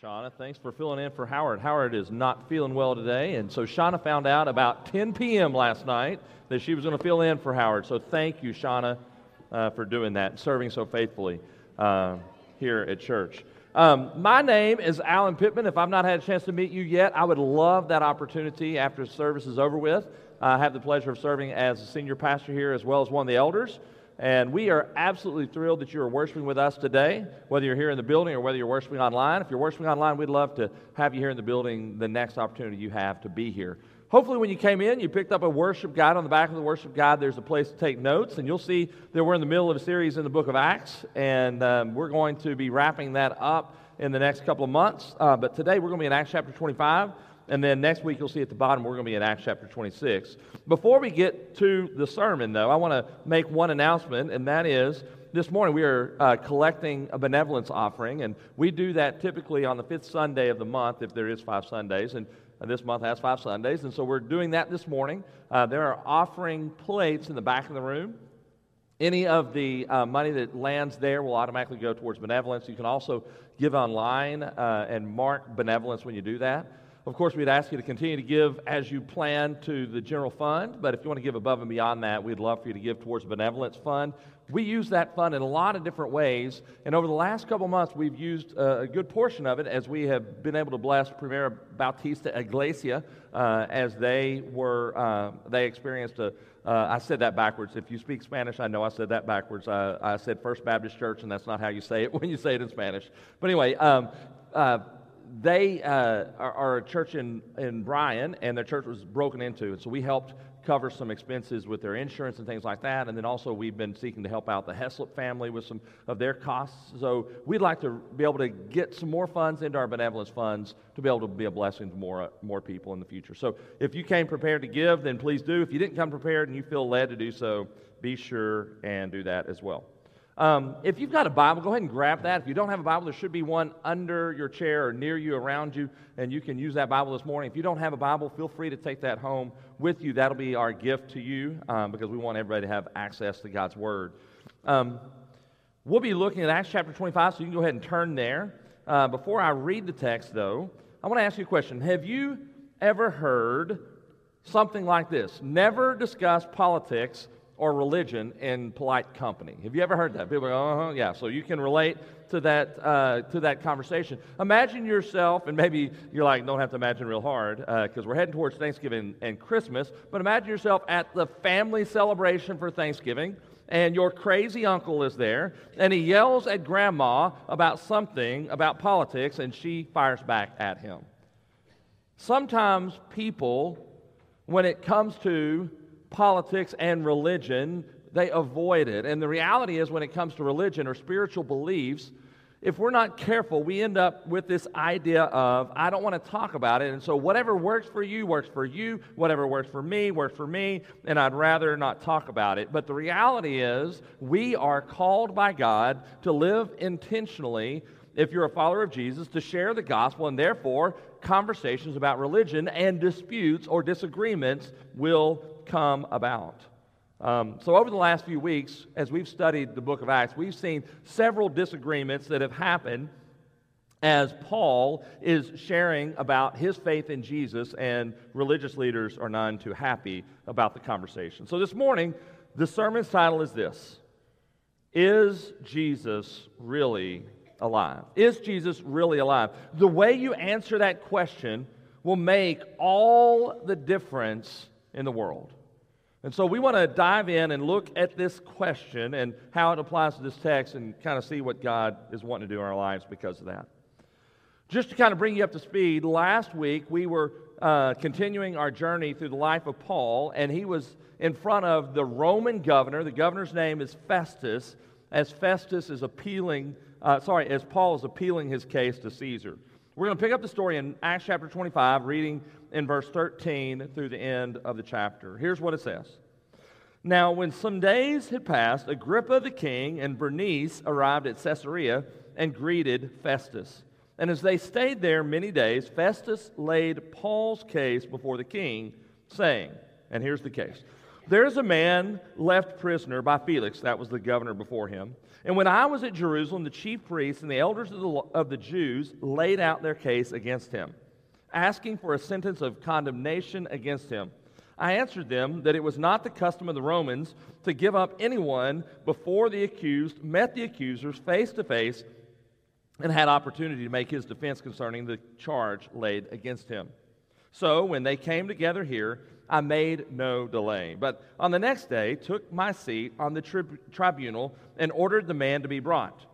Shauna. Thanks for filling in for Howard. Howard is not feeling well today, and so Shauna found out about 10 p.m. last night that she was going to fill in for Howard. So thank you, Shauna, uh, for doing that serving so faithfully uh, here at church. Um, my name is Alan Pittman. If I've not had a chance to meet you yet, I would love that opportunity after service is over with. I have the pleasure of serving as a senior pastor here as well as one of the elders. And we are absolutely thrilled that you are worshiping with us today, whether you're here in the building or whether you're worshiping online. If you're worshiping online, we'd love to have you here in the building the next opportunity you have to be here. Hopefully, when you came in, you picked up a worship guide. On the back of the worship guide, there's a place to take notes, and you'll see that we're in the middle of a series in the book of Acts, and um, we're going to be wrapping that up in the next couple of months. Uh, but today, we're going to be in Acts chapter 25. And then next week, you'll see at the bottom, we're going to be in Acts chapter 26. Before we get to the sermon, though, I want to make one announcement, and that is this morning we are uh, collecting a benevolence offering, and we do that typically on the fifth Sunday of the month, if there is five Sundays. And uh, this month has five Sundays, and so we're doing that this morning. Uh, there are offering plates in the back of the room. Any of the uh, money that lands there will automatically go towards benevolence. You can also give online uh, and mark benevolence when you do that. Of course, we'd ask you to continue to give as you plan to the general fund, but if you want to give above and beyond that, we'd love for you to give towards the benevolence fund. We use that fund in a lot of different ways, and over the last couple months, we've used a good portion of it as we have been able to bless Primera Bautista Iglesia uh, as they were uh, they experienced a. Uh, I said that backwards. If you speak Spanish, I know I said that backwards. I said First Baptist Church, and that's not how you say it when you say it in Spanish. But anyway, um, uh, they uh, are, are, a church in, in Bryan, and their church was broken into. And so we helped cover some expenses with their insurance and things like that. And then also, we've been seeking to help out the Heslop family with some of their costs. So we'd like to be able to get some more funds into our benevolence funds to be able to be a blessing to more, uh, more people in the future. So if you came prepared to give, then please do. If you didn't come prepared and you feel led to do so, be sure and do that as well. Um, if you've got a Bible, go ahead and grab that. If you don't have a Bible, there should be one under your chair or near you, around you, and you can use that Bible this morning. If you don't have a Bible, feel free to take that home with you. That'll be our gift to you um, because we want everybody to have access to God's Word. Um, we'll be looking at Acts chapter 25, so you can go ahead and turn there. Uh, before I read the text, though, I want to ask you a question. Have you ever heard something like this? Never discuss politics or religion in polite company. Have you ever heard that? People go, uh huh, yeah. So you can relate to that uh, to that conversation. Imagine yourself, and maybe you're like, don't have to imagine real hard because uh, we're heading towards Thanksgiving and Christmas. But imagine yourself at the family celebration for Thanksgiving. And your crazy uncle is there, and he yells at grandma about something about politics, and she fires back at him. Sometimes people, when it comes to politics and religion, they avoid it. And the reality is, when it comes to religion or spiritual beliefs, if we're not careful, we end up with this idea of, I don't want to talk about it. And so, whatever works for you, works for you. Whatever works for me, works for me. And I'd rather not talk about it. But the reality is, we are called by God to live intentionally, if you're a follower of Jesus, to share the gospel. And therefore, conversations about religion and disputes or disagreements will come about. Um, so, over the last few weeks, as we've studied the book of Acts, we've seen several disagreements that have happened as Paul is sharing about his faith in Jesus, and religious leaders are none too happy about the conversation. So, this morning, the sermon's title is this Is Jesus really alive? Is Jesus really alive? The way you answer that question will make all the difference in the world. And so we want to dive in and look at this question and how it applies to this text and kind of see what God is wanting to do in our lives because of that. Just to kind of bring you up to speed, last week we were uh, continuing our journey through the life of Paul, and he was in front of the Roman governor. The governor's name is Festus, as Festus is appealing, uh, sorry, as Paul is appealing his case to Caesar. We're going to pick up the story in Acts chapter 25, reading in verse 13 through the end of the chapter. Here's what it says Now, when some days had passed, Agrippa the king and Bernice arrived at Caesarea and greeted Festus. And as they stayed there many days, Festus laid Paul's case before the king, saying, and here's the case There's a man left prisoner by Felix, that was the governor before him. And when I was at Jerusalem, the chief priests and the elders of the, of the Jews laid out their case against him, asking for a sentence of condemnation against him. I answered them that it was not the custom of the Romans to give up anyone before the accused met the accusers face to face and had opportunity to make his defense concerning the charge laid against him. So when they came together here, I made no delay. But on the next day, took my seat on the tri- tribunal and ordered the man to be brought.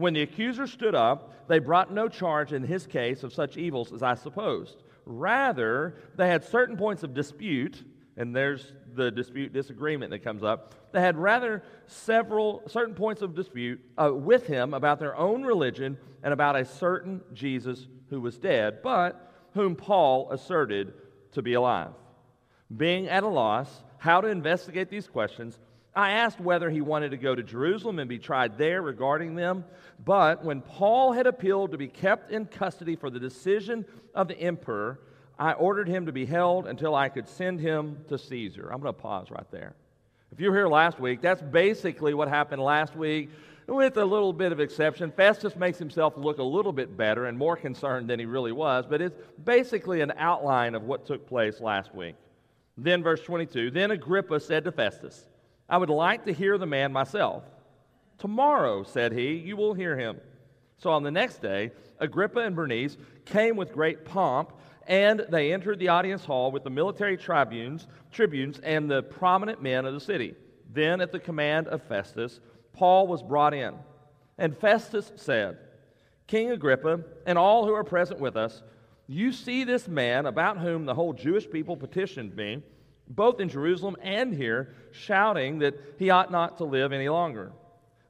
When the accuser stood up, they brought no charge in his case of such evils as I supposed. Rather, they had certain points of dispute, and there's the dispute disagreement that comes up. They had rather several certain points of dispute uh, with him about their own religion and about a certain Jesus who was dead, but whom Paul asserted to be alive. Being at a loss how to investigate these questions, I asked whether he wanted to go to Jerusalem and be tried there regarding them. But when Paul had appealed to be kept in custody for the decision of the emperor, I ordered him to be held until I could send him to Caesar. I'm going to pause right there. If you were here last week, that's basically what happened last week, with a little bit of exception. Festus makes himself look a little bit better and more concerned than he really was, but it's basically an outline of what took place last week. Then, verse 22 Then Agrippa said to Festus, I would like to hear the man myself. Tomorrow, said he, you will hear him. So on the next day, Agrippa and Bernice came with great pomp, and they entered the audience hall with the military tribunes, tribunes and the prominent men of the city. Then, at the command of Festus, Paul was brought in. And Festus said, King Agrippa, and all who are present with us, you see this man about whom the whole Jewish people petitioned me, both in Jerusalem and here, shouting that he ought not to live any longer.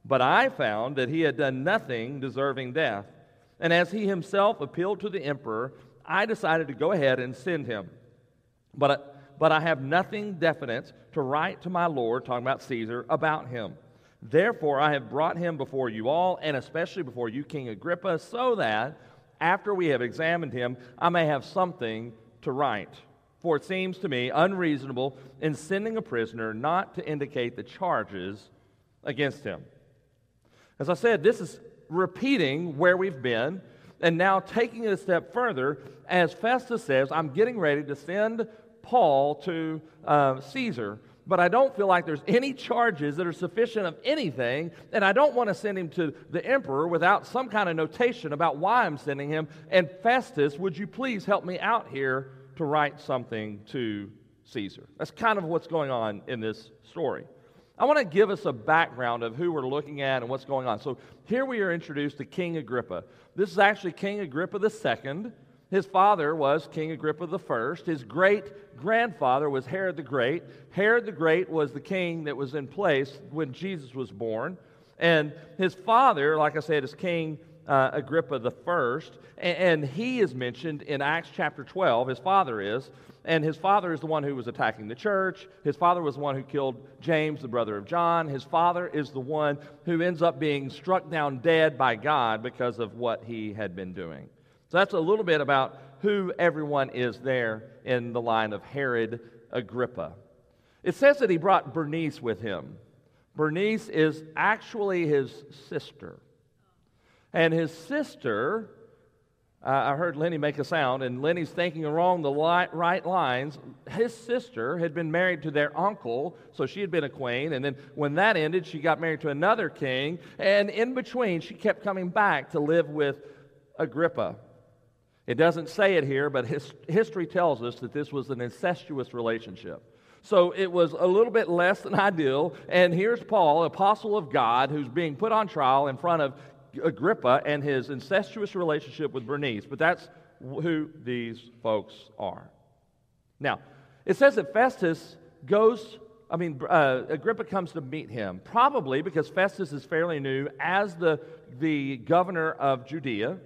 But I found that he had done nothing deserving death. And as he himself appealed to the emperor, I decided to go ahead and send him. But, but I have nothing definite to write to my Lord, talking about Caesar, about him. Therefore, I have brought him before you all, and especially before you, King Agrippa, so that after we have examined him, I may have something to write. For it seems to me unreasonable in sending a prisoner not to indicate the charges against him. As I said, this is repeating where we've been and now taking it a step further. As Festus says, I'm getting ready to send Paul to uh, Caesar but I don't feel like there's any charges that are sufficient of anything, and I don't want to send him to the emperor without some kind of notation about why I'm sending him. And Festus, would you please help me out here to write something to Caesar? That's kind of what's going on in this story. I want to give us a background of who we're looking at and what's going on. So here we are introduced to King Agrippa. This is actually King Agrippa II. His father was King Agrippa I. His great grandfather was Herod the Great. Herod the Great was the king that was in place when Jesus was born. And his father, like I said, is King uh, Agrippa I. And, and he is mentioned in Acts chapter 12. His father is. And his father is the one who was attacking the church. His father was the one who killed James, the brother of John. His father is the one who ends up being struck down dead by God because of what he had been doing. So that's a little bit about who everyone is there in the line of Herod Agrippa. It says that he brought Bernice with him. Bernice is actually his sister. And his sister, uh, I heard Lenny make a sound, and Lenny's thinking along the li- right lines. His sister had been married to their uncle, so she had been a queen. And then when that ended, she got married to another king. And in between, she kept coming back to live with Agrippa. It doesn't say it here, but his, history tells us that this was an incestuous relationship. So it was a little bit less than ideal. And here's Paul, apostle of God, who's being put on trial in front of Agrippa and his incestuous relationship with Bernice. But that's who these folks are. Now, it says that Festus goes, I mean, uh, Agrippa comes to meet him, probably because Festus is fairly new as the, the governor of Judea.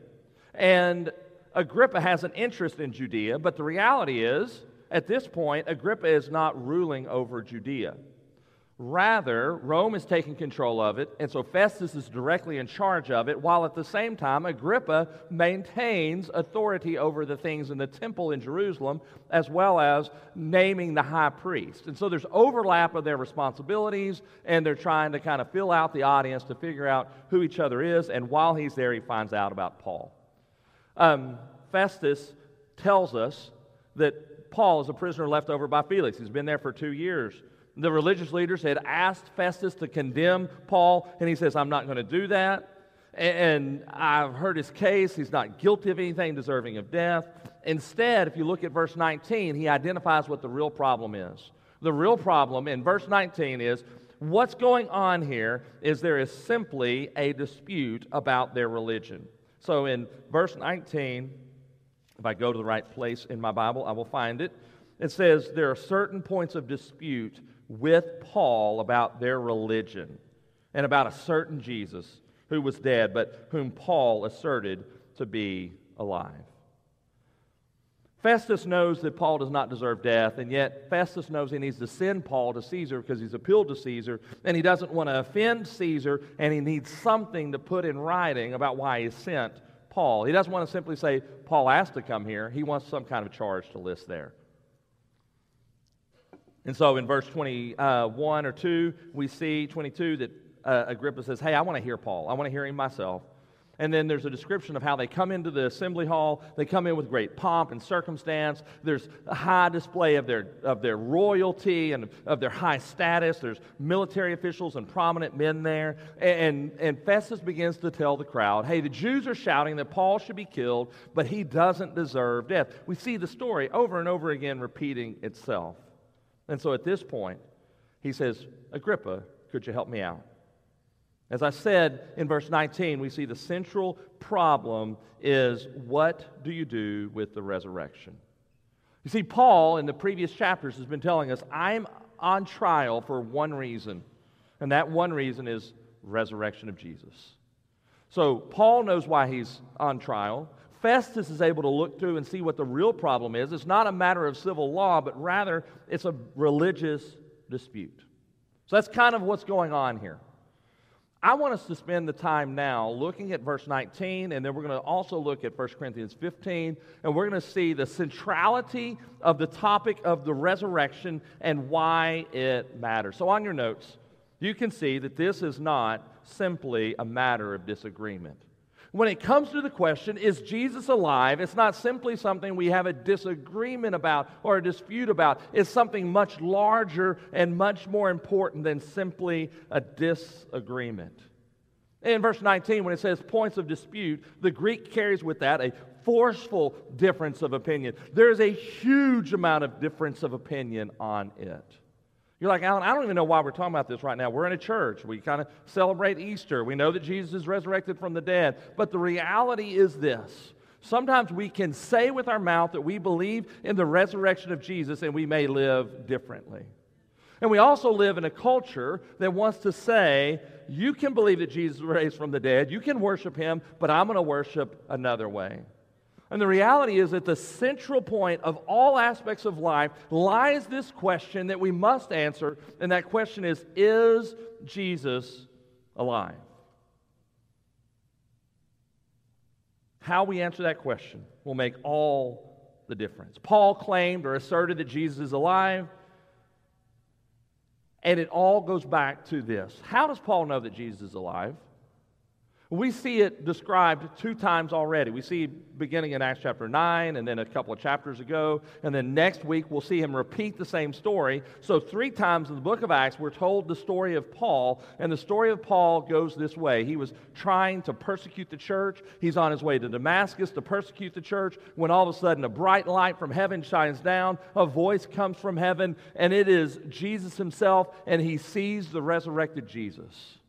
And Agrippa has an interest in Judea, but the reality is, at this point, Agrippa is not ruling over Judea. Rather, Rome is taking control of it, and so Festus is directly in charge of it, while at the same time, Agrippa maintains authority over the things in the temple in Jerusalem, as well as naming the high priest. And so there's overlap of their responsibilities, and they're trying to kind of fill out the audience to figure out who each other is, and while he's there, he finds out about Paul. Um, Festus tells us that Paul is a prisoner left over by Felix. He's been there for two years. The religious leaders had asked Festus to condemn Paul, and he says, I'm not going to do that. And I've heard his case. He's not guilty of anything deserving of death. Instead, if you look at verse 19, he identifies what the real problem is. The real problem in verse 19 is what's going on here is there is simply a dispute about their religion. So in verse 19, if I go to the right place in my Bible, I will find it. It says there are certain points of dispute with Paul about their religion and about a certain Jesus who was dead, but whom Paul asserted to be alive. Festus knows that Paul does not deserve death, and yet Festus knows he needs to send Paul to Caesar because he's appealed to Caesar, and he doesn't want to offend Caesar, and he needs something to put in writing about why he sent Paul. He doesn't want to simply say, Paul asked to come here. He wants some kind of charge to list there. And so in verse 21 or 2, we see 22 that uh, Agrippa says, Hey, I want to hear Paul. I want to hear him myself. And then there's a description of how they come into the assembly hall. They come in with great pomp and circumstance. There's a high display of their, of their royalty and of their high status. There's military officials and prominent men there. And, and Festus begins to tell the crowd hey, the Jews are shouting that Paul should be killed, but he doesn't deserve death. We see the story over and over again repeating itself. And so at this point, he says, Agrippa, could you help me out? As I said in verse 19, we see the central problem is what do you do with the resurrection? You see, Paul in the previous chapters has been telling us, I'm on trial for one reason, and that one reason is resurrection of Jesus. So Paul knows why he's on trial. Festus is able to look through and see what the real problem is. It's not a matter of civil law, but rather it's a religious dispute. So that's kind of what's going on here. I want us to spend the time now looking at verse 19, and then we're going to also look at 1 Corinthians 15, and we're going to see the centrality of the topic of the resurrection and why it matters. So, on your notes, you can see that this is not simply a matter of disagreement when it comes to the question, is Jesus alive? It's not simply something we have a disagreement about or a dispute about. It's something much larger and much more important than simply a disagreement. In verse 19, when it says points of dispute, the Greek carries with that a forceful difference of opinion. There's a huge amount of difference of opinion on it. You're like, Alan, I don't even know why we're talking about this right now. We're in a church. We kind of celebrate Easter. We know that Jesus is resurrected from the dead. But the reality is this sometimes we can say with our mouth that we believe in the resurrection of Jesus and we may live differently. And we also live in a culture that wants to say, you can believe that Jesus raised from the dead, you can worship him, but I'm going to worship another way. And the reality is, at the central point of all aspects of life lies this question that we must answer, and that question is Is Jesus alive? How we answer that question will make all the difference. Paul claimed or asserted that Jesus is alive, and it all goes back to this. How does Paul know that Jesus is alive? We see it described two times already. We see beginning in Acts chapter 9 and then a couple of chapters ago. And then next week, we'll see him repeat the same story. So, three times in the book of Acts, we're told the story of Paul. And the story of Paul goes this way He was trying to persecute the church. He's on his way to Damascus to persecute the church when all of a sudden a bright light from heaven shines down. A voice comes from heaven, and it is Jesus himself, and he sees the resurrected Jesus.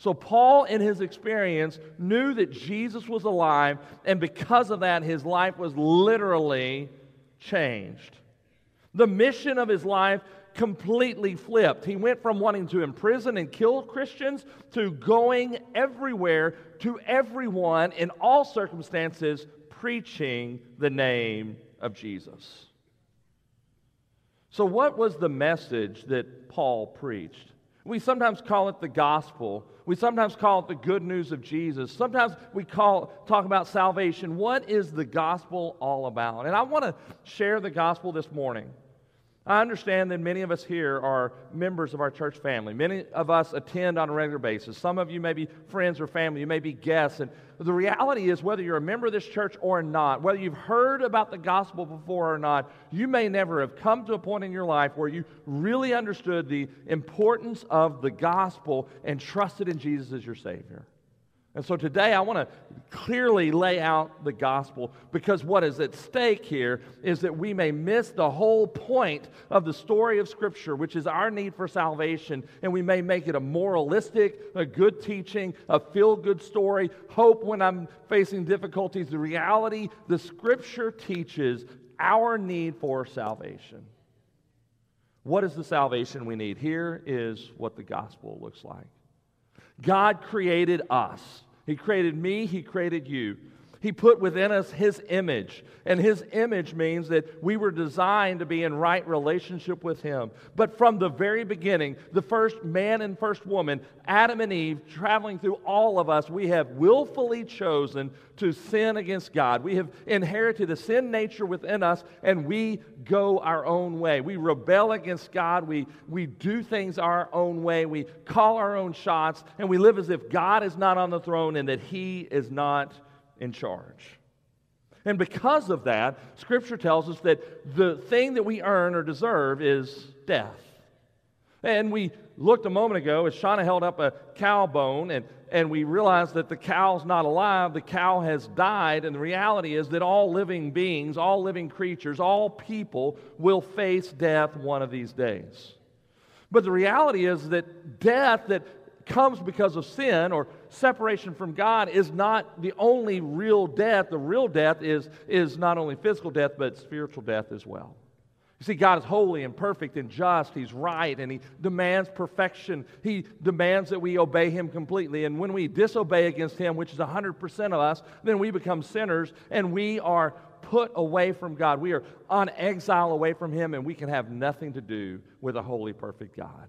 So, Paul, in his experience, knew that Jesus was alive, and because of that, his life was literally changed. The mission of his life completely flipped. He went from wanting to imprison and kill Christians to going everywhere to everyone in all circumstances, preaching the name of Jesus. So, what was the message that Paul preached? We sometimes call it the gospel. We sometimes call it the good news of Jesus. Sometimes we call, talk about salvation. What is the gospel all about? And I want to share the gospel this morning. I understand that many of us here are members of our church family. Many of us attend on a regular basis. Some of you may be friends or family. You may be guests. And the reality is, whether you're a member of this church or not, whether you've heard about the gospel before or not, you may never have come to a point in your life where you really understood the importance of the gospel and trusted in Jesus as your Savior. And so today I want to clearly lay out the gospel because what is at stake here is that we may miss the whole point of the story of Scripture, which is our need for salvation, and we may make it a moralistic, a good teaching, a feel good story, hope when I'm facing difficulties. The reality, the Scripture teaches our need for salvation. What is the salvation we need? Here is what the gospel looks like. God created us. He created me, He created you. He put within us His image. And His image means that we were designed to be in right relationship with Him. But from the very beginning, the first man and first woman, Adam and Eve, traveling through all of us, we have willfully chosen to sin against God. We have inherited a sin nature within us, and we go our own way. We rebel against God. We, we do things our own way. We call our own shots, and we live as if God is not on the throne and that He is not in charge. And because of that, Scripture tells us that the thing that we earn or deserve is death. And we looked a moment ago as Shauna held up a cow bone, and, and we realized that the cow's not alive, the cow has died. And the reality is that all living beings, all living creatures, all people will face death one of these days. But the reality is that death that comes because of sin or separation from God is not the only real death. The real death is, is not only physical death, but spiritual death as well. You see, God is holy and perfect and just. He's right and He demands perfection. He demands that we obey Him completely. And when we disobey against Him, which is 100% of us, then we become sinners and we are put away from God. We are on exile away from Him and we can have nothing to do with a holy, perfect God.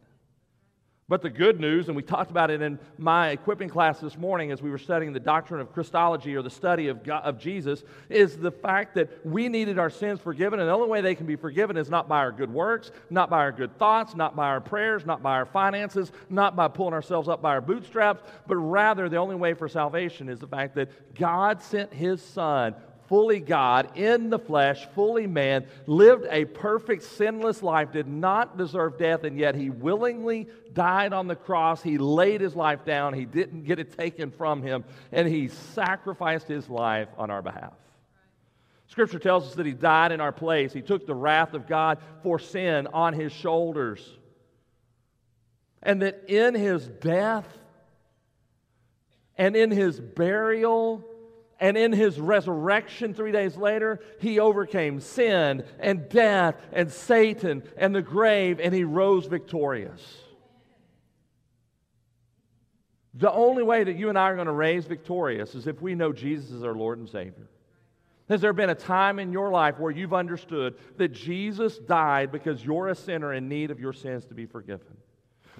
But the good news, and we talked about it in my equipping class this morning as we were studying the doctrine of Christology or the study of, God, of Jesus, is the fact that we needed our sins forgiven. And the only way they can be forgiven is not by our good works, not by our good thoughts, not by our prayers, not by our finances, not by pulling ourselves up by our bootstraps, but rather the only way for salvation is the fact that God sent His Son fully God, in the flesh, fully man, lived a perfect, sinless life, did not deserve death, and yet he willingly died on the cross. He laid his life down. He didn't get it taken from him, and he sacrificed his life on our behalf. Scripture tells us that he died in our place. He took the wrath of God for sin on his shoulders. And that in his death and in his burial and in his resurrection three days later, he overcame sin and death and Satan and the grave, and he rose victorious. The only way that you and I are going to raise victorious is if we know Jesus is our Lord and Savior. Has there been a time in your life where you've understood that Jesus died because you're a sinner in need of your sins to be forgiven?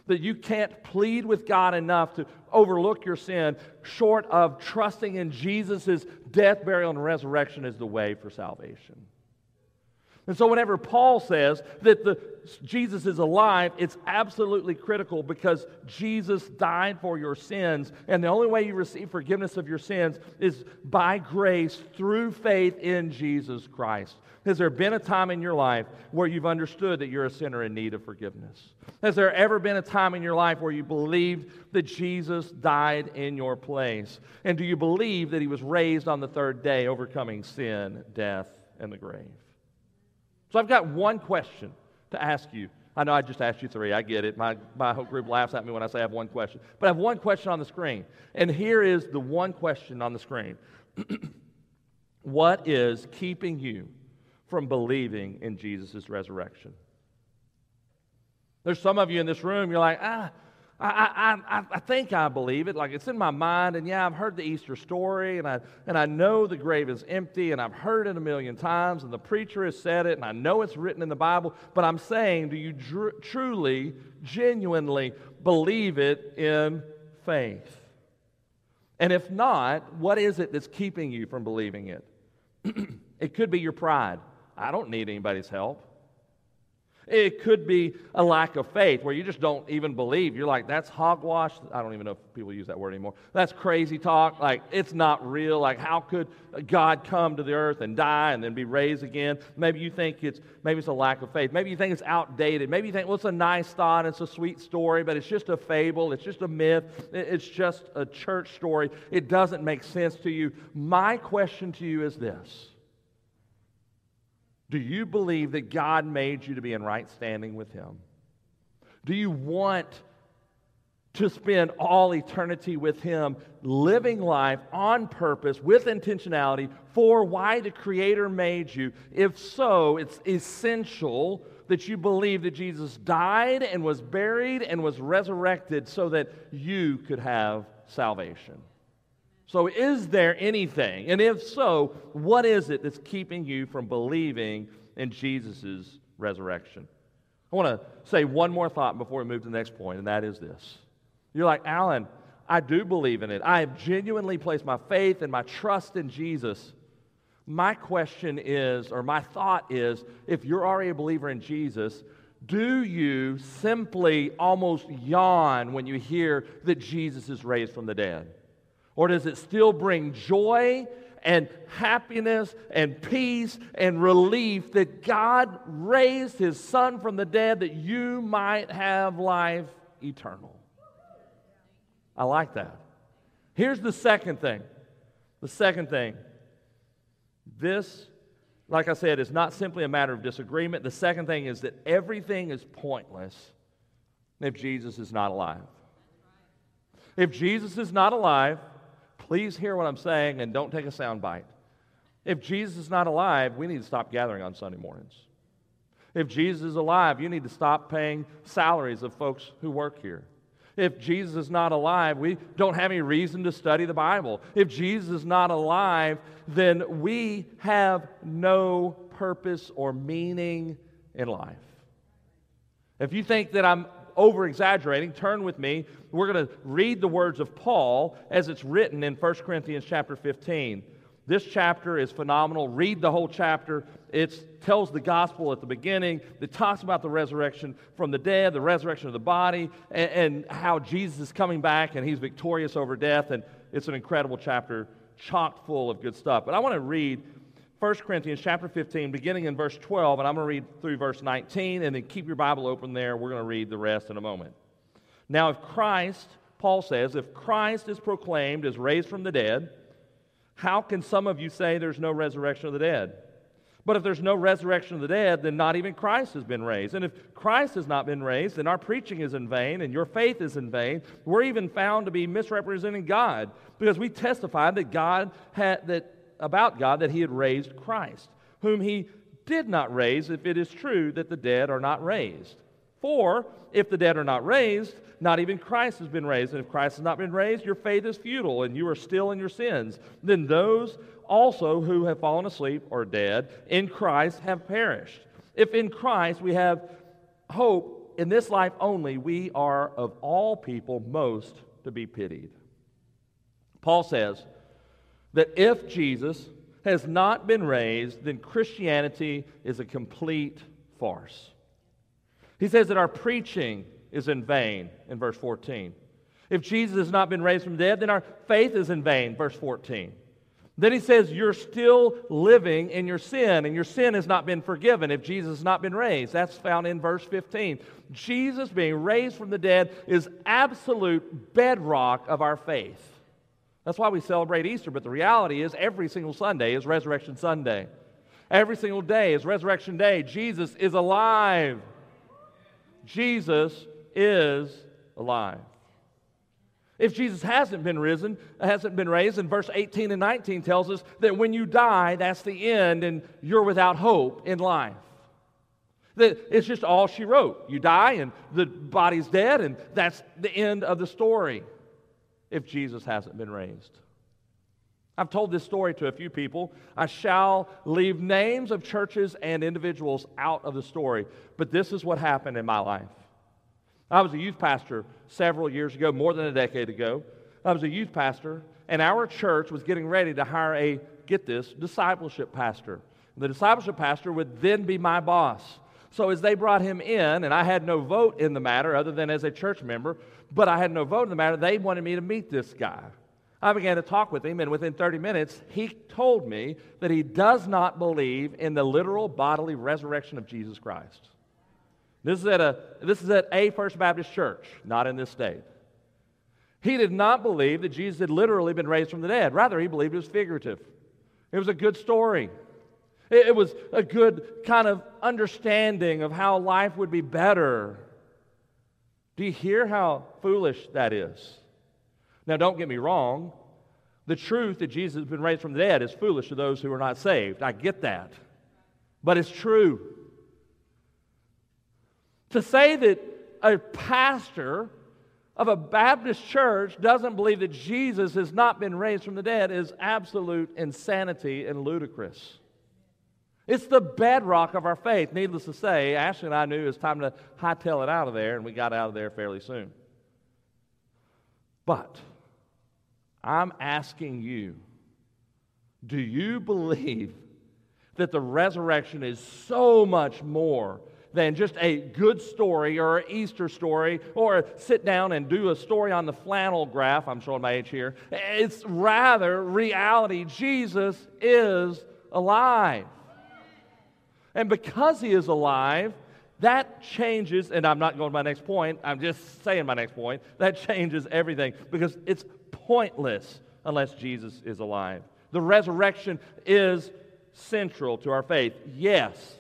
That you can't plead with God enough to overlook your sin, short of trusting in Jesus' death, burial, and resurrection as the way for salvation. And so, whenever Paul says that the, Jesus is alive, it's absolutely critical because Jesus died for your sins. And the only way you receive forgiveness of your sins is by grace through faith in Jesus Christ. Has there been a time in your life where you've understood that you're a sinner in need of forgiveness? Has there ever been a time in your life where you believed that Jesus died in your place? And do you believe that he was raised on the third day, overcoming sin, death, and the grave? So I've got one question to ask you. I know I just asked you three. I get it. My, my whole group laughs at me when I say I have one question. But I have one question on the screen. And here is the one question on the screen What is keeping you from believing in Jesus' resurrection. There's some of you in this room, you're like, ah, I, I, I think I believe it. Like it's in my mind, and yeah, I've heard the Easter story, and I, and I know the grave is empty, and I've heard it a million times, and the preacher has said it, and I know it's written in the Bible. But I'm saying, do you dr- truly, genuinely believe it in faith? And if not, what is it that's keeping you from believing it? it could be your pride. I don't need anybody's help. It could be a lack of faith where you just don't even believe. You're like, that's hogwash. I don't even know if people use that word anymore. That's crazy talk. Like, it's not real. Like, how could God come to the earth and die and then be raised again? Maybe you think it's maybe it's a lack of faith. Maybe you think it's outdated. Maybe you think, well, it's a nice thought, it's a sweet story, but it's just a fable, it's just a myth, it's just a church story. It doesn't make sense to you. My question to you is this do you believe that God made you to be in right standing with Him? Do you want to spend all eternity with Him, living life on purpose, with intentionality, for why the Creator made you? If so, it's essential that you believe that Jesus died and was buried and was resurrected so that you could have salvation. So, is there anything? And if so, what is it that's keeping you from believing in Jesus' resurrection? I want to say one more thought before we move to the next point, and that is this. You're like, Alan, I do believe in it. I have genuinely placed my faith and my trust in Jesus. My question is, or my thought is, if you're already a believer in Jesus, do you simply almost yawn when you hear that Jesus is raised from the dead? Or does it still bring joy and happiness and peace and relief that God raised his son from the dead that you might have life eternal? I like that. Here's the second thing. The second thing. This, like I said, is not simply a matter of disagreement. The second thing is that everything is pointless if Jesus is not alive. If Jesus is not alive, Please hear what I'm saying and don't take a sound bite. If Jesus is not alive, we need to stop gathering on Sunday mornings. If Jesus is alive, you need to stop paying salaries of folks who work here. If Jesus is not alive, we don't have any reason to study the Bible. If Jesus is not alive, then we have no purpose or meaning in life. If you think that I'm over exaggerating, turn with me. We're going to read the words of Paul as it's written in 1 Corinthians chapter 15. This chapter is phenomenal. Read the whole chapter. It tells the gospel at the beginning. It talks about the resurrection from the dead, the resurrection of the body, and, and how Jesus is coming back and he's victorious over death. And it's an incredible chapter, chock full of good stuff. But I want to read 1 Corinthians chapter 15, beginning in verse 12, and I'm going to read through verse 19, and then keep your Bible open there. We're going to read the rest in a moment. Now, if Christ, Paul says, if Christ is proclaimed as raised from the dead, how can some of you say there's no resurrection of the dead? But if there's no resurrection of the dead, then not even Christ has been raised. And if Christ has not been raised, then our preaching is in vain and your faith is in vain. We're even found to be misrepresenting God because we testified that God had that about God that he had raised Christ, whom he did not raise, if it is true that the dead are not raised. For if the dead are not raised, not even Christ has been raised. And if Christ has not been raised, your faith is futile and you are still in your sins. Then those also who have fallen asleep or dead in Christ have perished. If in Christ we have hope in this life only, we are of all people most to be pitied. Paul says, that if Jesus has not been raised, then Christianity is a complete farce. He says that our preaching is in vain in verse 14. If Jesus has not been raised from the dead, then our faith is in vain, verse 14. Then he says, You're still living in your sin, and your sin has not been forgiven if Jesus has not been raised. That's found in verse 15. Jesus being raised from the dead is absolute bedrock of our faith. That's why we celebrate Easter, but the reality is every single Sunday is Resurrection Sunday. Every single day is Resurrection Day. Jesus is alive. Jesus is alive. If Jesus hasn't been risen, hasn't been raised, and verse 18 and 19 tells us that when you die, that's the end and you're without hope in life. That it's just all she wrote. You die and the body's dead, and that's the end of the story if Jesus hasn't been raised. I've told this story to a few people. I shall leave names of churches and individuals out of the story, but this is what happened in my life. I was a youth pastor several years ago, more than a decade ago. I was a youth pastor, and our church was getting ready to hire a, get this, discipleship pastor. The discipleship pastor would then be my boss. So as they brought him in, and I had no vote in the matter other than as a church member, but I had no vote in the matter, they wanted me to meet this guy. I began to talk with him, and within 30 minutes, he told me that he does not believe in the literal bodily resurrection of Jesus Christ. This is at a, this is at a First Baptist church, not in this state. He did not believe that Jesus had literally been raised from the dead. Rather, he believed it was figurative. It was a good story. It was a good kind of understanding of how life would be better. Do you hear how foolish that is? Now, don't get me wrong. The truth that Jesus has been raised from the dead is foolish to those who are not saved. I get that. But it's true. To say that a pastor of a Baptist church doesn't believe that Jesus has not been raised from the dead is absolute insanity and ludicrous. It's the bedrock of our faith. Needless to say, Ashley and I knew it was time to hightail it out of there, and we got out of there fairly soon. But I'm asking you do you believe that the resurrection is so much more than just a good story or an Easter story or sit down and do a story on the flannel graph. I'm showing my age here. It's rather reality. Jesus is alive. And because he is alive, that changes, and I'm not going to my next point, I'm just saying my next point. That changes everything because it's pointless unless Jesus is alive. The resurrection is central to our faith. Yes,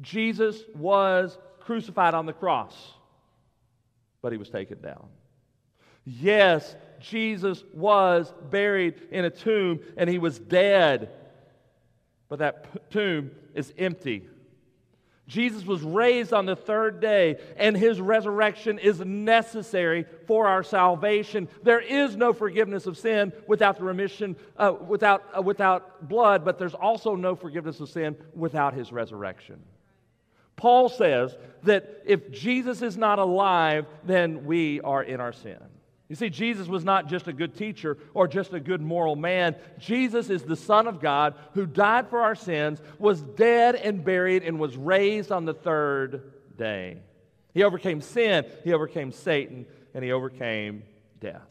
Jesus was crucified on the cross, but he was taken down. Yes, Jesus was buried in a tomb and he was dead, but that tomb is empty. Jesus was raised on the third day, and his resurrection is necessary for our salvation. There is no forgiveness of sin without the remission, uh, without, uh, without blood, but there's also no forgiveness of sin without his resurrection. Paul says that if Jesus is not alive, then we are in our sin. You see, Jesus was not just a good teacher or just a good moral man. Jesus is the Son of God who died for our sins, was dead and buried, and was raised on the third day. He overcame sin, he overcame Satan, and he overcame death.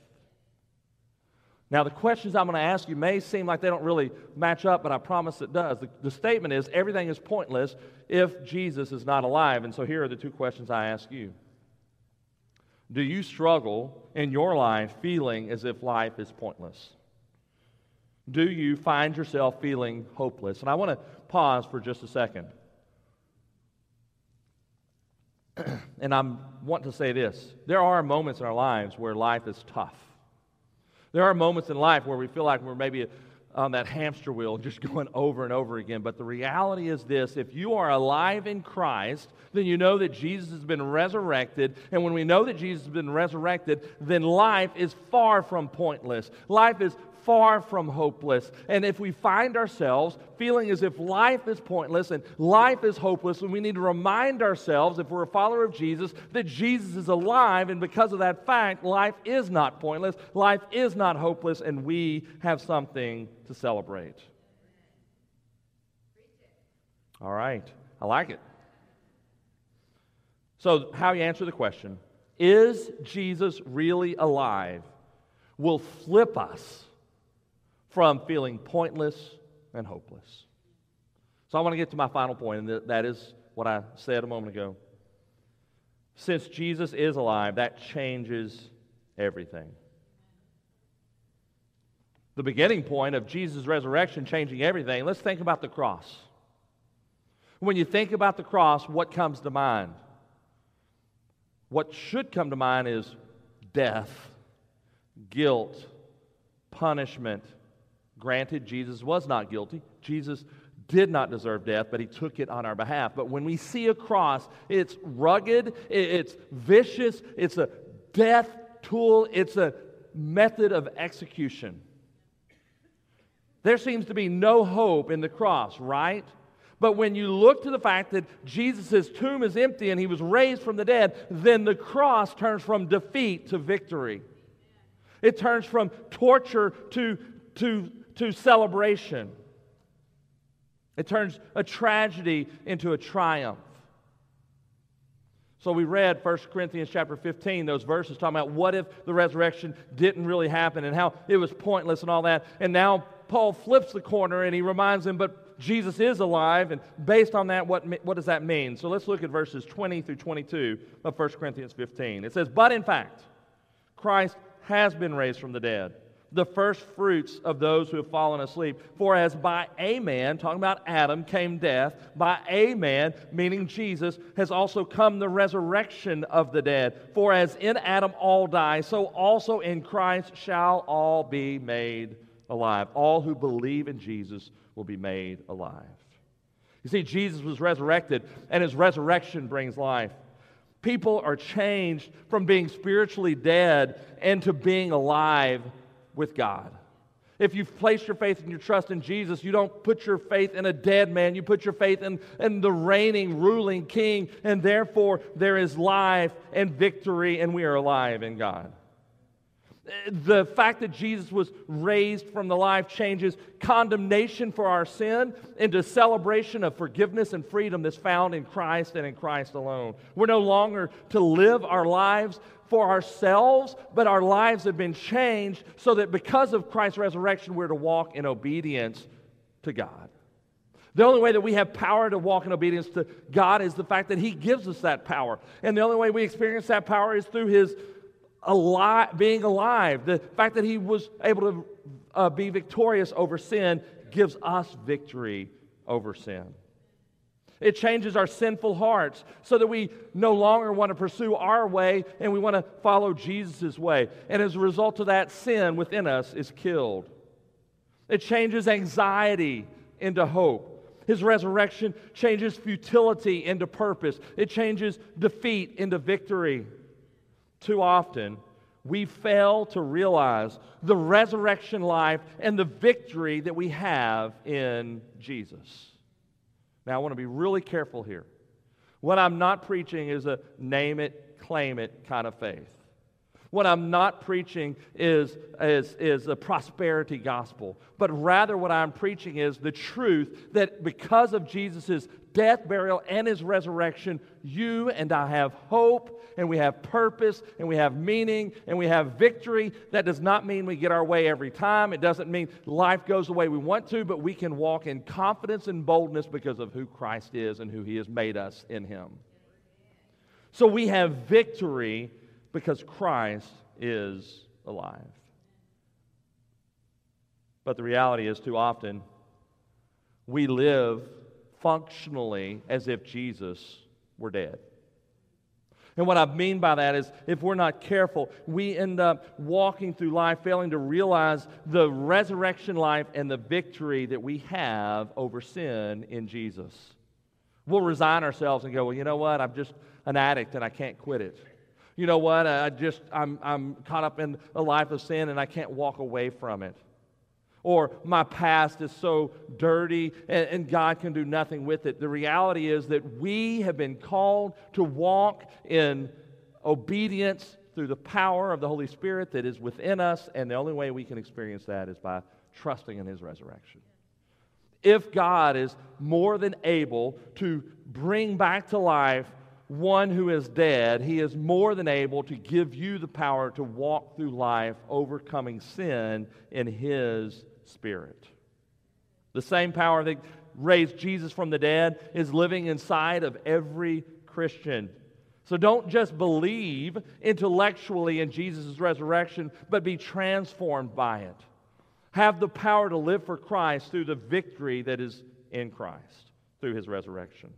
Now, the questions I'm going to ask you may seem like they don't really match up, but I promise it does. The, the, statement is everything is pointless if Jesus is not alive. And so here are the two questions I ask you Do you struggle in your life feeling as if life is pointless? Do you find yourself feeling hopeless? And I want to pause for just a second. and I want to say this there are moments in our lives where life is tough. There are moments in life where we feel like we're maybe on that hamster wheel just going over and over again. But the reality is this if you are alive in Christ, then you know that Jesus has been resurrected. And when we know that Jesus has been resurrected, then life is far from pointless. Life is far from hopeless. And if we find ourselves feeling as if life is pointless and life is hopeless, and we need to remind ourselves, if we're a follower of Jesus, that Jesus is alive. And because of that fact, life is not pointless, life is not hopeless, and we have something to celebrate. All right, I like it. So, how you answer the question is Jesus really alive? will flip us from feeling pointless and hopeless. So I want to get to my final point, and that is what I said a moment ago. Since Jesus is alive, that changes everything. The beginning point of Jesus' resurrection changing everything, let's think about the cross. When you think about the cross, what comes to mind? What should come to mind is death, guilt, punishment, Granted, Jesus was not guilty. Jesus did not deserve death, but he took it on our behalf. But when we see a cross, it's rugged, it's vicious, it's a death tool, it's a method of execution. There seems to be no hope in the cross, right? But when you look to the fact that Jesus' tomb is empty and he was raised from the dead, then the cross turns from defeat to victory. It turns from torture to, to, to celebration. It turns a tragedy into a triumph. So we read 1 Corinthians chapter 15, those verses talking about what if the resurrection didn't really happen and how it was pointless and all that. And now Paul flips the corner and he reminds them, but Jesus is alive. And based on that, what, what does that mean? So let's look at verses 20 through 22 of 1 Corinthians 15. It says, But in fact, Christ has been raised from the dead the first fruits of those who have fallen asleep. For as by a man, talking about Adam, came death, by a man, meaning Jesus, has also come the resurrection of the dead. For as in Adam all die, so also in Christ shall all be made alive. All who believe in Jesus will be made alive. You see, Jesus was resurrected, and his resurrection brings life. People are changed from being spiritually dead into being alive with God. If you've placed your faith and your trust in Jesus, you don't put your faith in a dead man. You put your faith in, in the reigning, ruling king, and therefore there is life and victory, and we are alive in God. The fact that Jesus was raised from the life changes condemnation for our sin into celebration of forgiveness and freedom that's found in Christ and in Christ alone. We're no longer to live our lives for ourselves, but our lives have been changed so that because of Christ's resurrection, we're to walk in obedience to God. The only way that we have power to walk in obedience to God is the fact that He gives us that power. And the only way we experience that power is through His alive, being alive. The fact that He was able to uh, be victorious over sin gives us victory over sin. It changes our sinful hearts so that we no longer want to pursue our way and we want to follow Jesus' way. And as a result of that, sin within us is killed. It changes anxiety into hope. His resurrection changes futility into purpose, it changes defeat into victory. Too often, we fail to realize the resurrection life and the victory that we have in Jesus. Now, I want to be really careful here. What I'm not preaching is a name it, claim it kind of faith. What I'm not preaching is, is, is a prosperity gospel, but rather what I'm preaching is the truth that because of Jesus' death, burial, and his resurrection, you and I have hope, and we have purpose, and we have meaning, and we have victory. That does not mean we get our way every time. It doesn't mean life goes the way we want to, but we can walk in confidence and boldness because of who Christ is and who he has made us in him. So we have victory because Christ is alive. But the reality is, too often, we live functionally as if Jesus were dead. And what I mean by that is, if we're not careful, we end up walking through life failing to realize the resurrection life and the victory that we have over sin in Jesus. We'll resign ourselves and go, well, you know what? I'm just an addict and I can't quit it you know what, I just, I'm, I'm caught up in a life of sin and I can't walk away from it. Or my past is so dirty and, and God can do nothing with it. The reality is that we have been called to walk in obedience through the power of the Holy Spirit that is within us, and the only way we can experience that is by trusting in His resurrection. If God is more than able to bring back to life one who is dead, he is more than able to give you the power to walk through life overcoming sin in his spirit. The same power that raised Jesus from the dead is living inside of every Christian. So don't just believe intellectually in Jesus' resurrection, but be transformed by it. Have the power to live for Christ through the victory that is in Christ through his resurrection.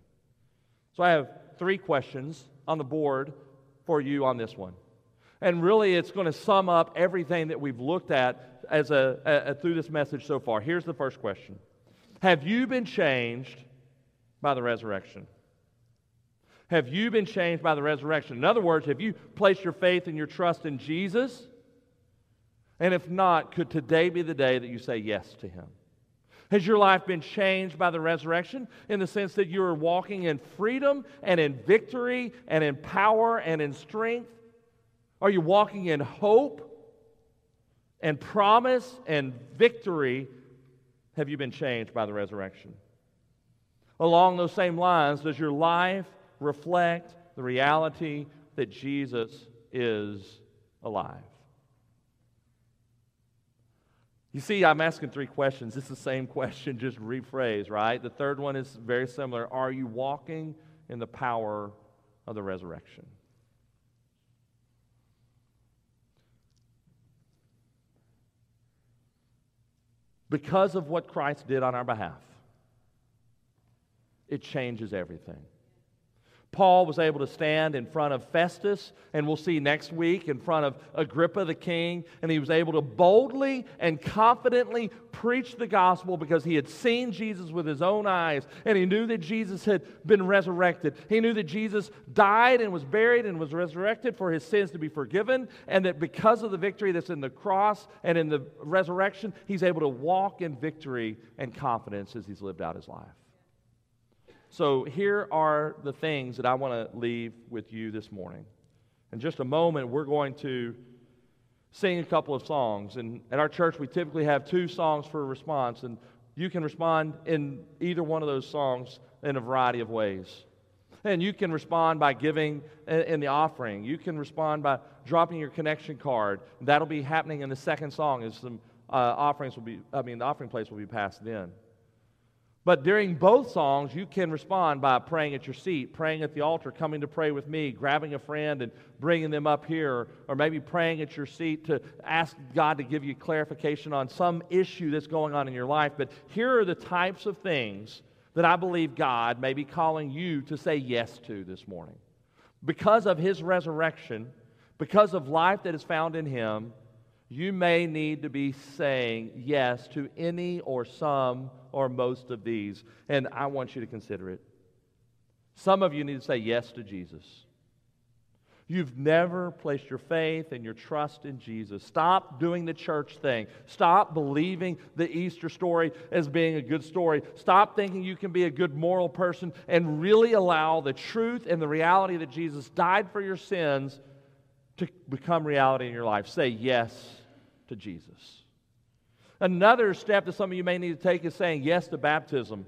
So I have three questions on the board for you on this one. And really, it's going to sum up everything that we've looked at as a, a, through this message so far. Here's the first question Have you been changed by the resurrection? Have you been changed by the resurrection? In other words, have you placed your faith and your trust in Jesus? And if not, could today be the day that you say yes to him? Has your life been changed by the resurrection in the sense that you are walking in freedom and in victory and in power and in strength? Are you walking in hope and promise and victory? Have you been changed by the resurrection? Along those same lines, does your life reflect the reality that Jesus is alive? You see, I'm asking three questions. It's the same question, just rephrased, right? The third one is very similar. Are you walking in the power of the resurrection? Because of what Christ did on our behalf, it changes everything. Paul was able to stand in front of Festus, and we'll see next week in front of Agrippa the king, and he was able to boldly and confidently preach the gospel because he had seen Jesus with his own eyes, and he knew that Jesus had been resurrected. He knew that Jesus died and was buried and was resurrected for his sins to be forgiven, and that because of the victory that's in the cross and in the resurrection, he's able to walk in victory and confidence as he's lived out his life. So, here are the things that I want to leave with you this morning. In just a moment, we're going to sing a couple of songs. And at our church, we typically have two songs for a response, and you can respond in either one of those songs in a variety of ways. And you can respond by giving in the offering. You can respond by dropping your connection card. That'll be happening in the second song as some uh, offerings will be, I mean, the offering place will be passed in. But during both songs, you can respond by praying at your seat, praying at the altar, coming to pray with me, grabbing a friend and bringing them up here, or maybe praying at your seat to ask God to give you clarification on some issue that's going on in your life. But here are the types of things that I believe God may be calling you to say yes to this morning. Because of his resurrection, because of life that is found in him, you may need to be saying yes to any or some or most of these. And I want you to consider it. Some of you need to say yes to Jesus. You've never placed your faith and your trust in Jesus. Stop doing the church thing. Stop believing the Easter story as being a good story. Stop thinking you can be a good moral person and really allow the truth and the reality that Jesus died for your sins to become reality in your life. Say yes to Jesus. Another step that some of you may need to take is saying yes to baptism.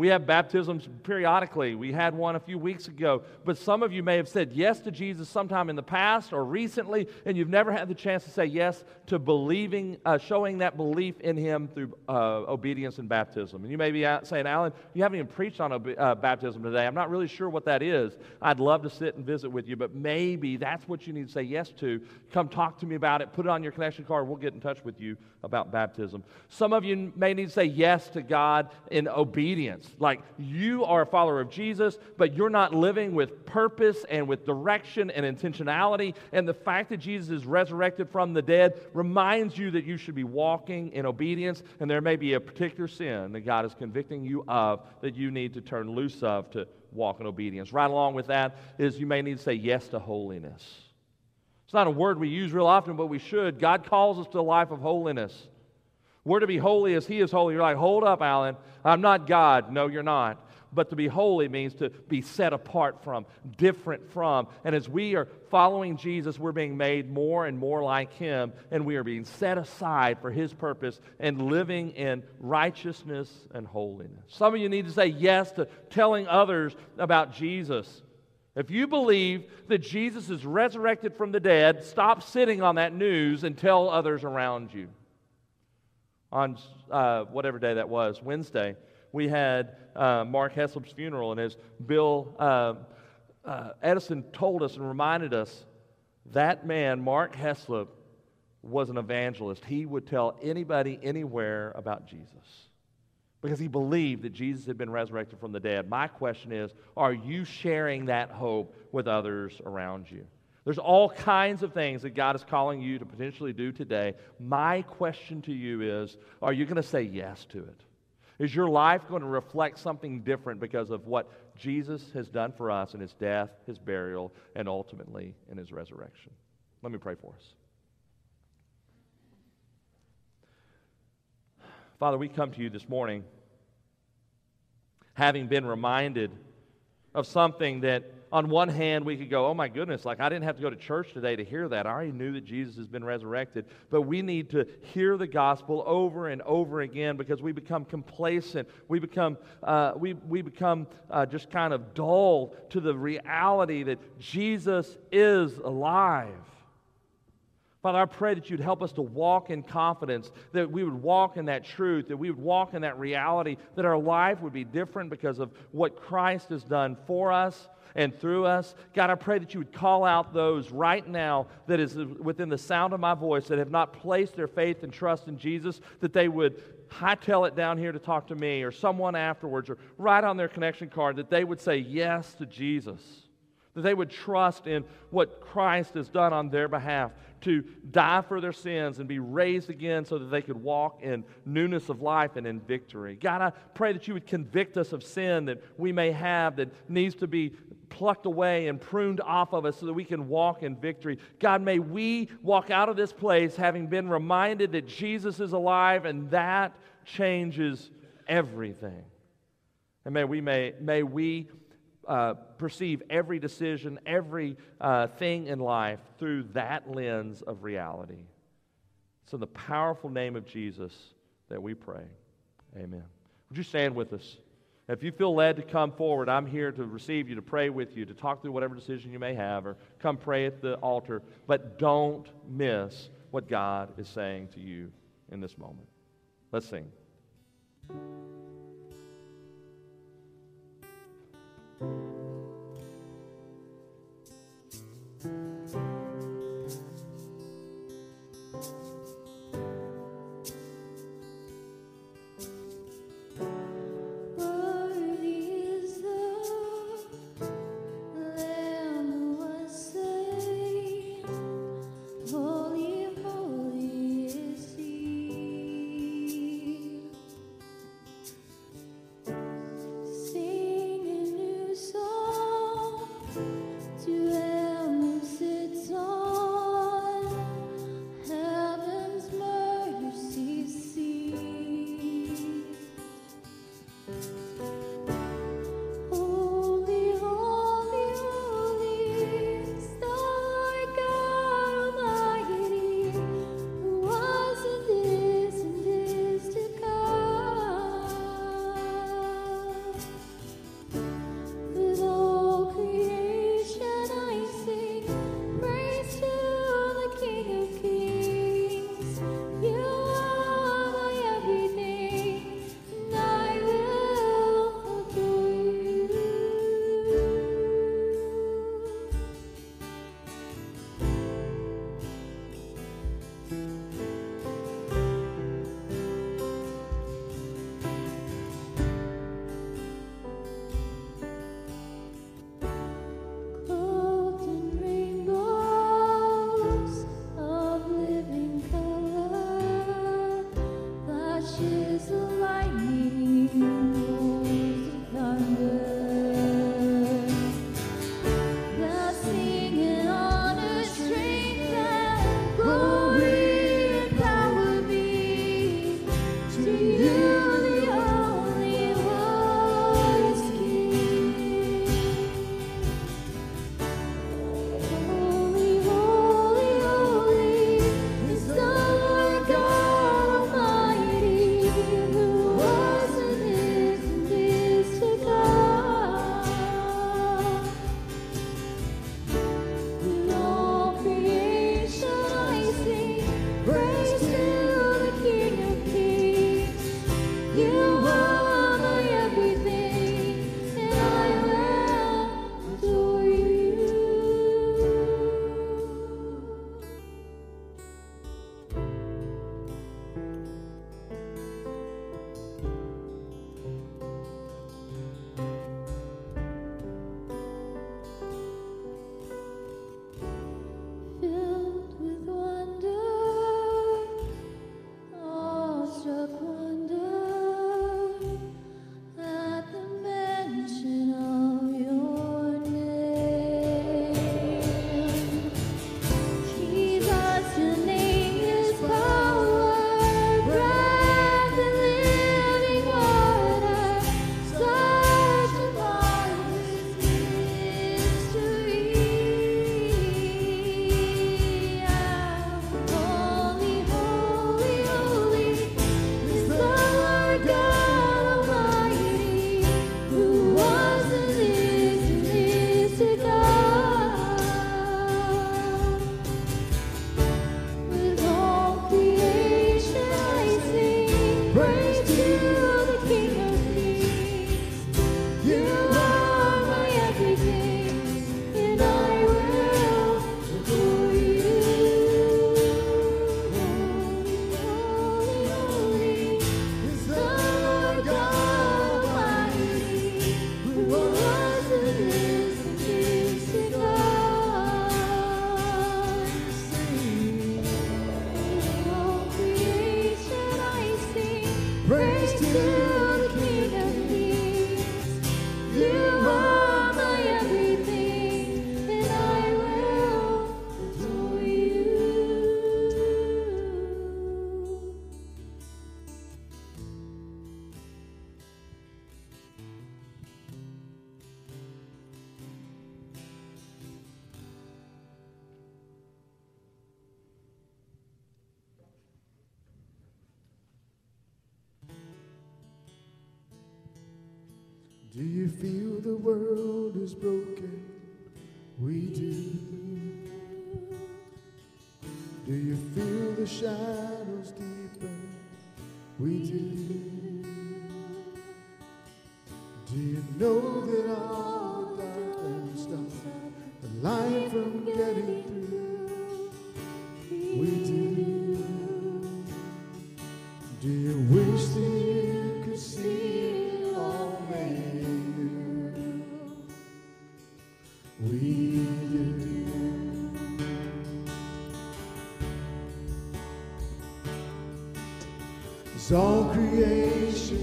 We have baptisms periodically. We had one a few weeks ago. But some of you may have said yes to Jesus sometime in the past or recently, and you've never had the chance to say yes to believing, uh, showing that belief in Him through uh, obedience and baptism. And you may be saying, Alan, you haven't even preached on uh, baptism today. I'm not really sure what that is. I'd love to sit and visit with you, but maybe that's what you need to say yes to. Come talk to me about it. Put it on your connection card. We'll get in touch with you about baptism. Some of you may need to say yes to God in obedience. Like you are a follower of Jesus, but you're not living with purpose and with direction and intentionality. And the fact that Jesus is resurrected from the dead reminds you that you should be walking in obedience. And there may be a particular sin that God is convicting you of that you need to turn loose of to walk in obedience. Right along with that is you may need to say yes to holiness. It's not a word we use real often, but we should. God calls us to a life of holiness. We're to be holy as He is holy. You're like, hold up, Alan. I'm not God. No, you're not. But to be holy means to be set apart from, different from. And as we are following Jesus, we're being made more and more like Him, and we are being set aside for His purpose and living in righteousness and holiness. Some of you need to say yes to telling others about Jesus. If you believe that Jesus is resurrected from the dead, stop sitting on that news and tell others around you on uh, whatever day that was, Wednesday, we had uh, Mark Heslop's funeral. And as Bill uh, uh, Edison told us and reminded us, that man, Mark Heslop, was an evangelist. He would tell anybody, anywhere about Jesus because he believed that Jesus had been resurrected from the dead. My question is are you sharing that hope with others around you? There's all kinds of things that God is calling you to potentially do today. My question to you is are you going to say yes to it? Is your life going to reflect something different because of what Jesus has done for us in his death, his burial, and ultimately in his resurrection? Let me pray for us. Father, we come to you this morning having been reminded of something that on one hand, we could go, oh my goodness, like I didn't have to go to church today to hear that. I already knew that Jesus has been resurrected. But we need to hear the gospel over and over again because we become complacent. We become, uh, we, we become uh, just kind of dull to the reality that Jesus is alive. Father, I pray that you'd help us to walk in confidence, that we would walk in that truth, that we would walk in that reality, that our life would be different because of what Christ has done for us and through us. God, I pray that you would call out those right now that is within the sound of my voice that have not placed their faith and trust in Jesus, that they would hightail it down here to talk to me or someone afterwards or write on their connection card that they would say yes to Jesus that they would trust in what Christ has done on their behalf to die for their sins and be raised again so that they could walk in newness of life and in victory. God, I pray that you would convict us of sin that we may have that needs to be plucked away and pruned off of us so that we can walk in victory. God, may we walk out of this place having been reminded that Jesus is alive and that changes everything. And may we, may, may we uh, perceive every decision, every uh, thing in life through that lens of reality. It's in the powerful name of Jesus that we pray. Amen. Would you stand with us? If you feel led to come forward, I'm here to receive you, to pray with you, to talk through whatever decision you may have, or come pray at the altar. But don't miss what God is saying to you in this moment. Let's sing.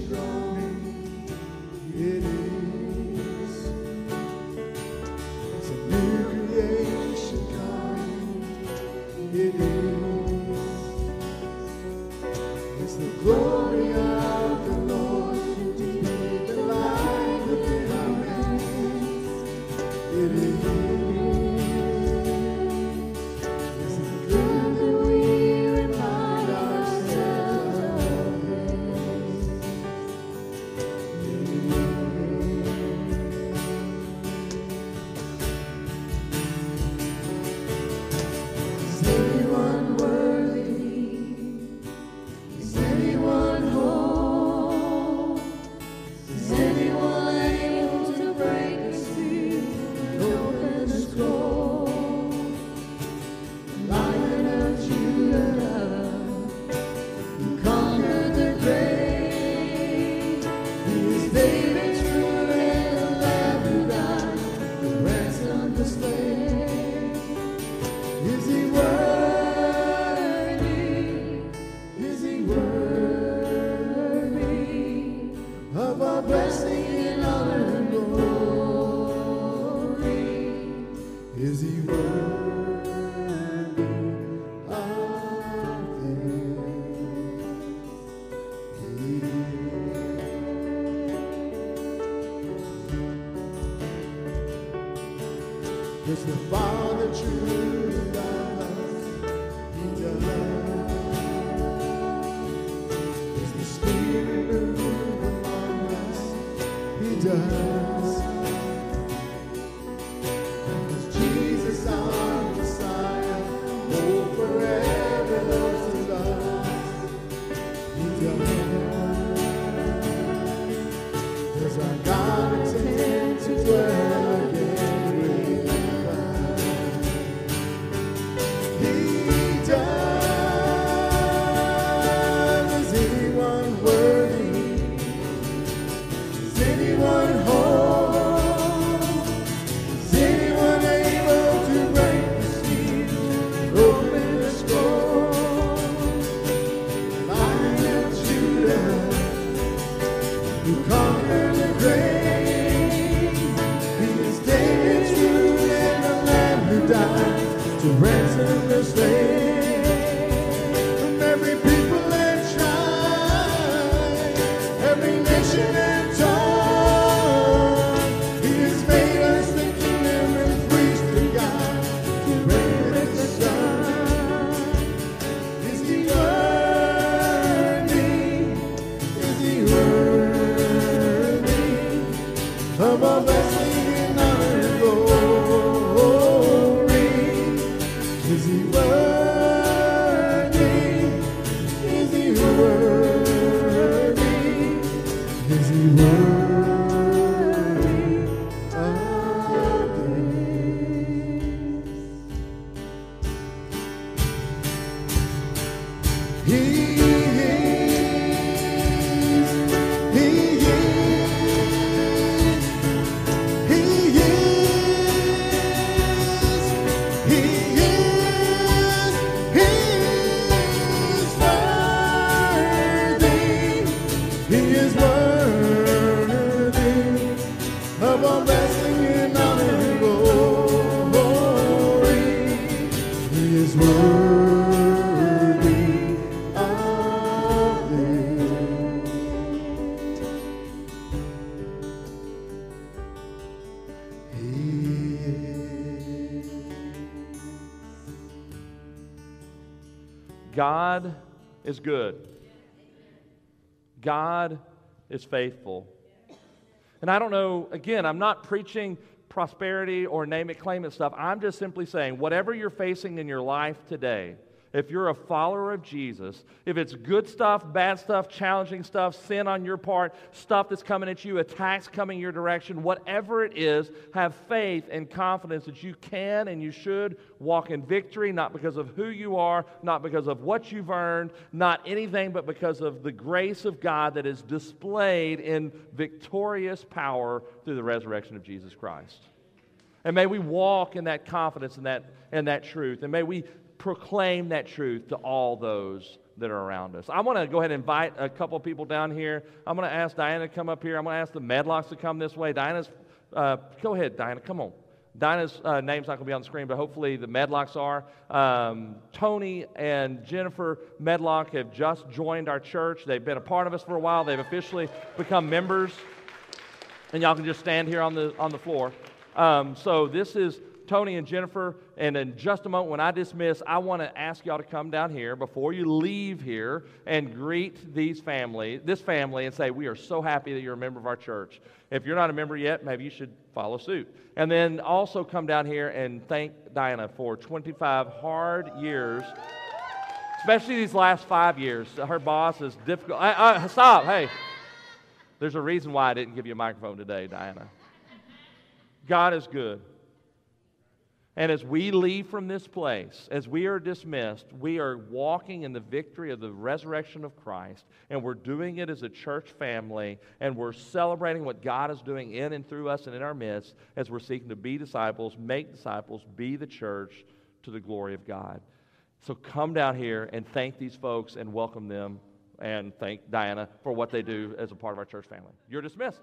Creation Is he of our is faithful. And I don't know, again, I'm not preaching prosperity or name it, claim it stuff. I'm just simply saying, whatever you're facing in your life today, if you're a follower of Jesus, if it's good stuff, bad stuff, challenging stuff, sin on your part, stuff that's coming at you, attacks coming your direction, whatever it is, have faith and confidence that you can and you should walk in victory, not because of who you are, not because of what you've earned, not anything, but because of the grace of God that is displayed in victorious power through the resurrection of Jesus Christ. And may we walk in that confidence and that, and that truth. And may we proclaim that truth to all those that are around us. I want to go ahead and invite a couple people down here. I'm going to ask Diana to come up here. I'm going to ask the Medlocks to come this way. Diana's, uh, go ahead, Diana, come on. Diana's uh, name's not going to be on the screen, but hopefully the Medlocks are. Um, Tony and Jennifer Medlock have just joined our church. They've been a part of us for a while. They've officially become members. And y'all can just stand here on the, on the floor. Um, so this is Tony and Jennifer. And in just a moment, when I dismiss, I want to ask y'all to come down here before you leave here and greet these family, this family, and say, "We are so happy that you're a member of our church." If you're not a member yet, maybe you should follow suit. And then also come down here and thank Diana for 25 hard years. Especially these last five years. Her boss is difficult. I, uh, stop. Hey, there's a reason why I didn't give you a microphone today, Diana. God is good. And as we leave from this place, as we are dismissed, we are walking in the victory of the resurrection of Christ, and we're doing it as a church family, and we're celebrating what God is doing in and through us and in our midst as we're seeking to be disciples, make disciples, be the church to the glory of God. So come down here and thank these folks and welcome them, and thank Diana for what they do as a part of our church family. You're dismissed.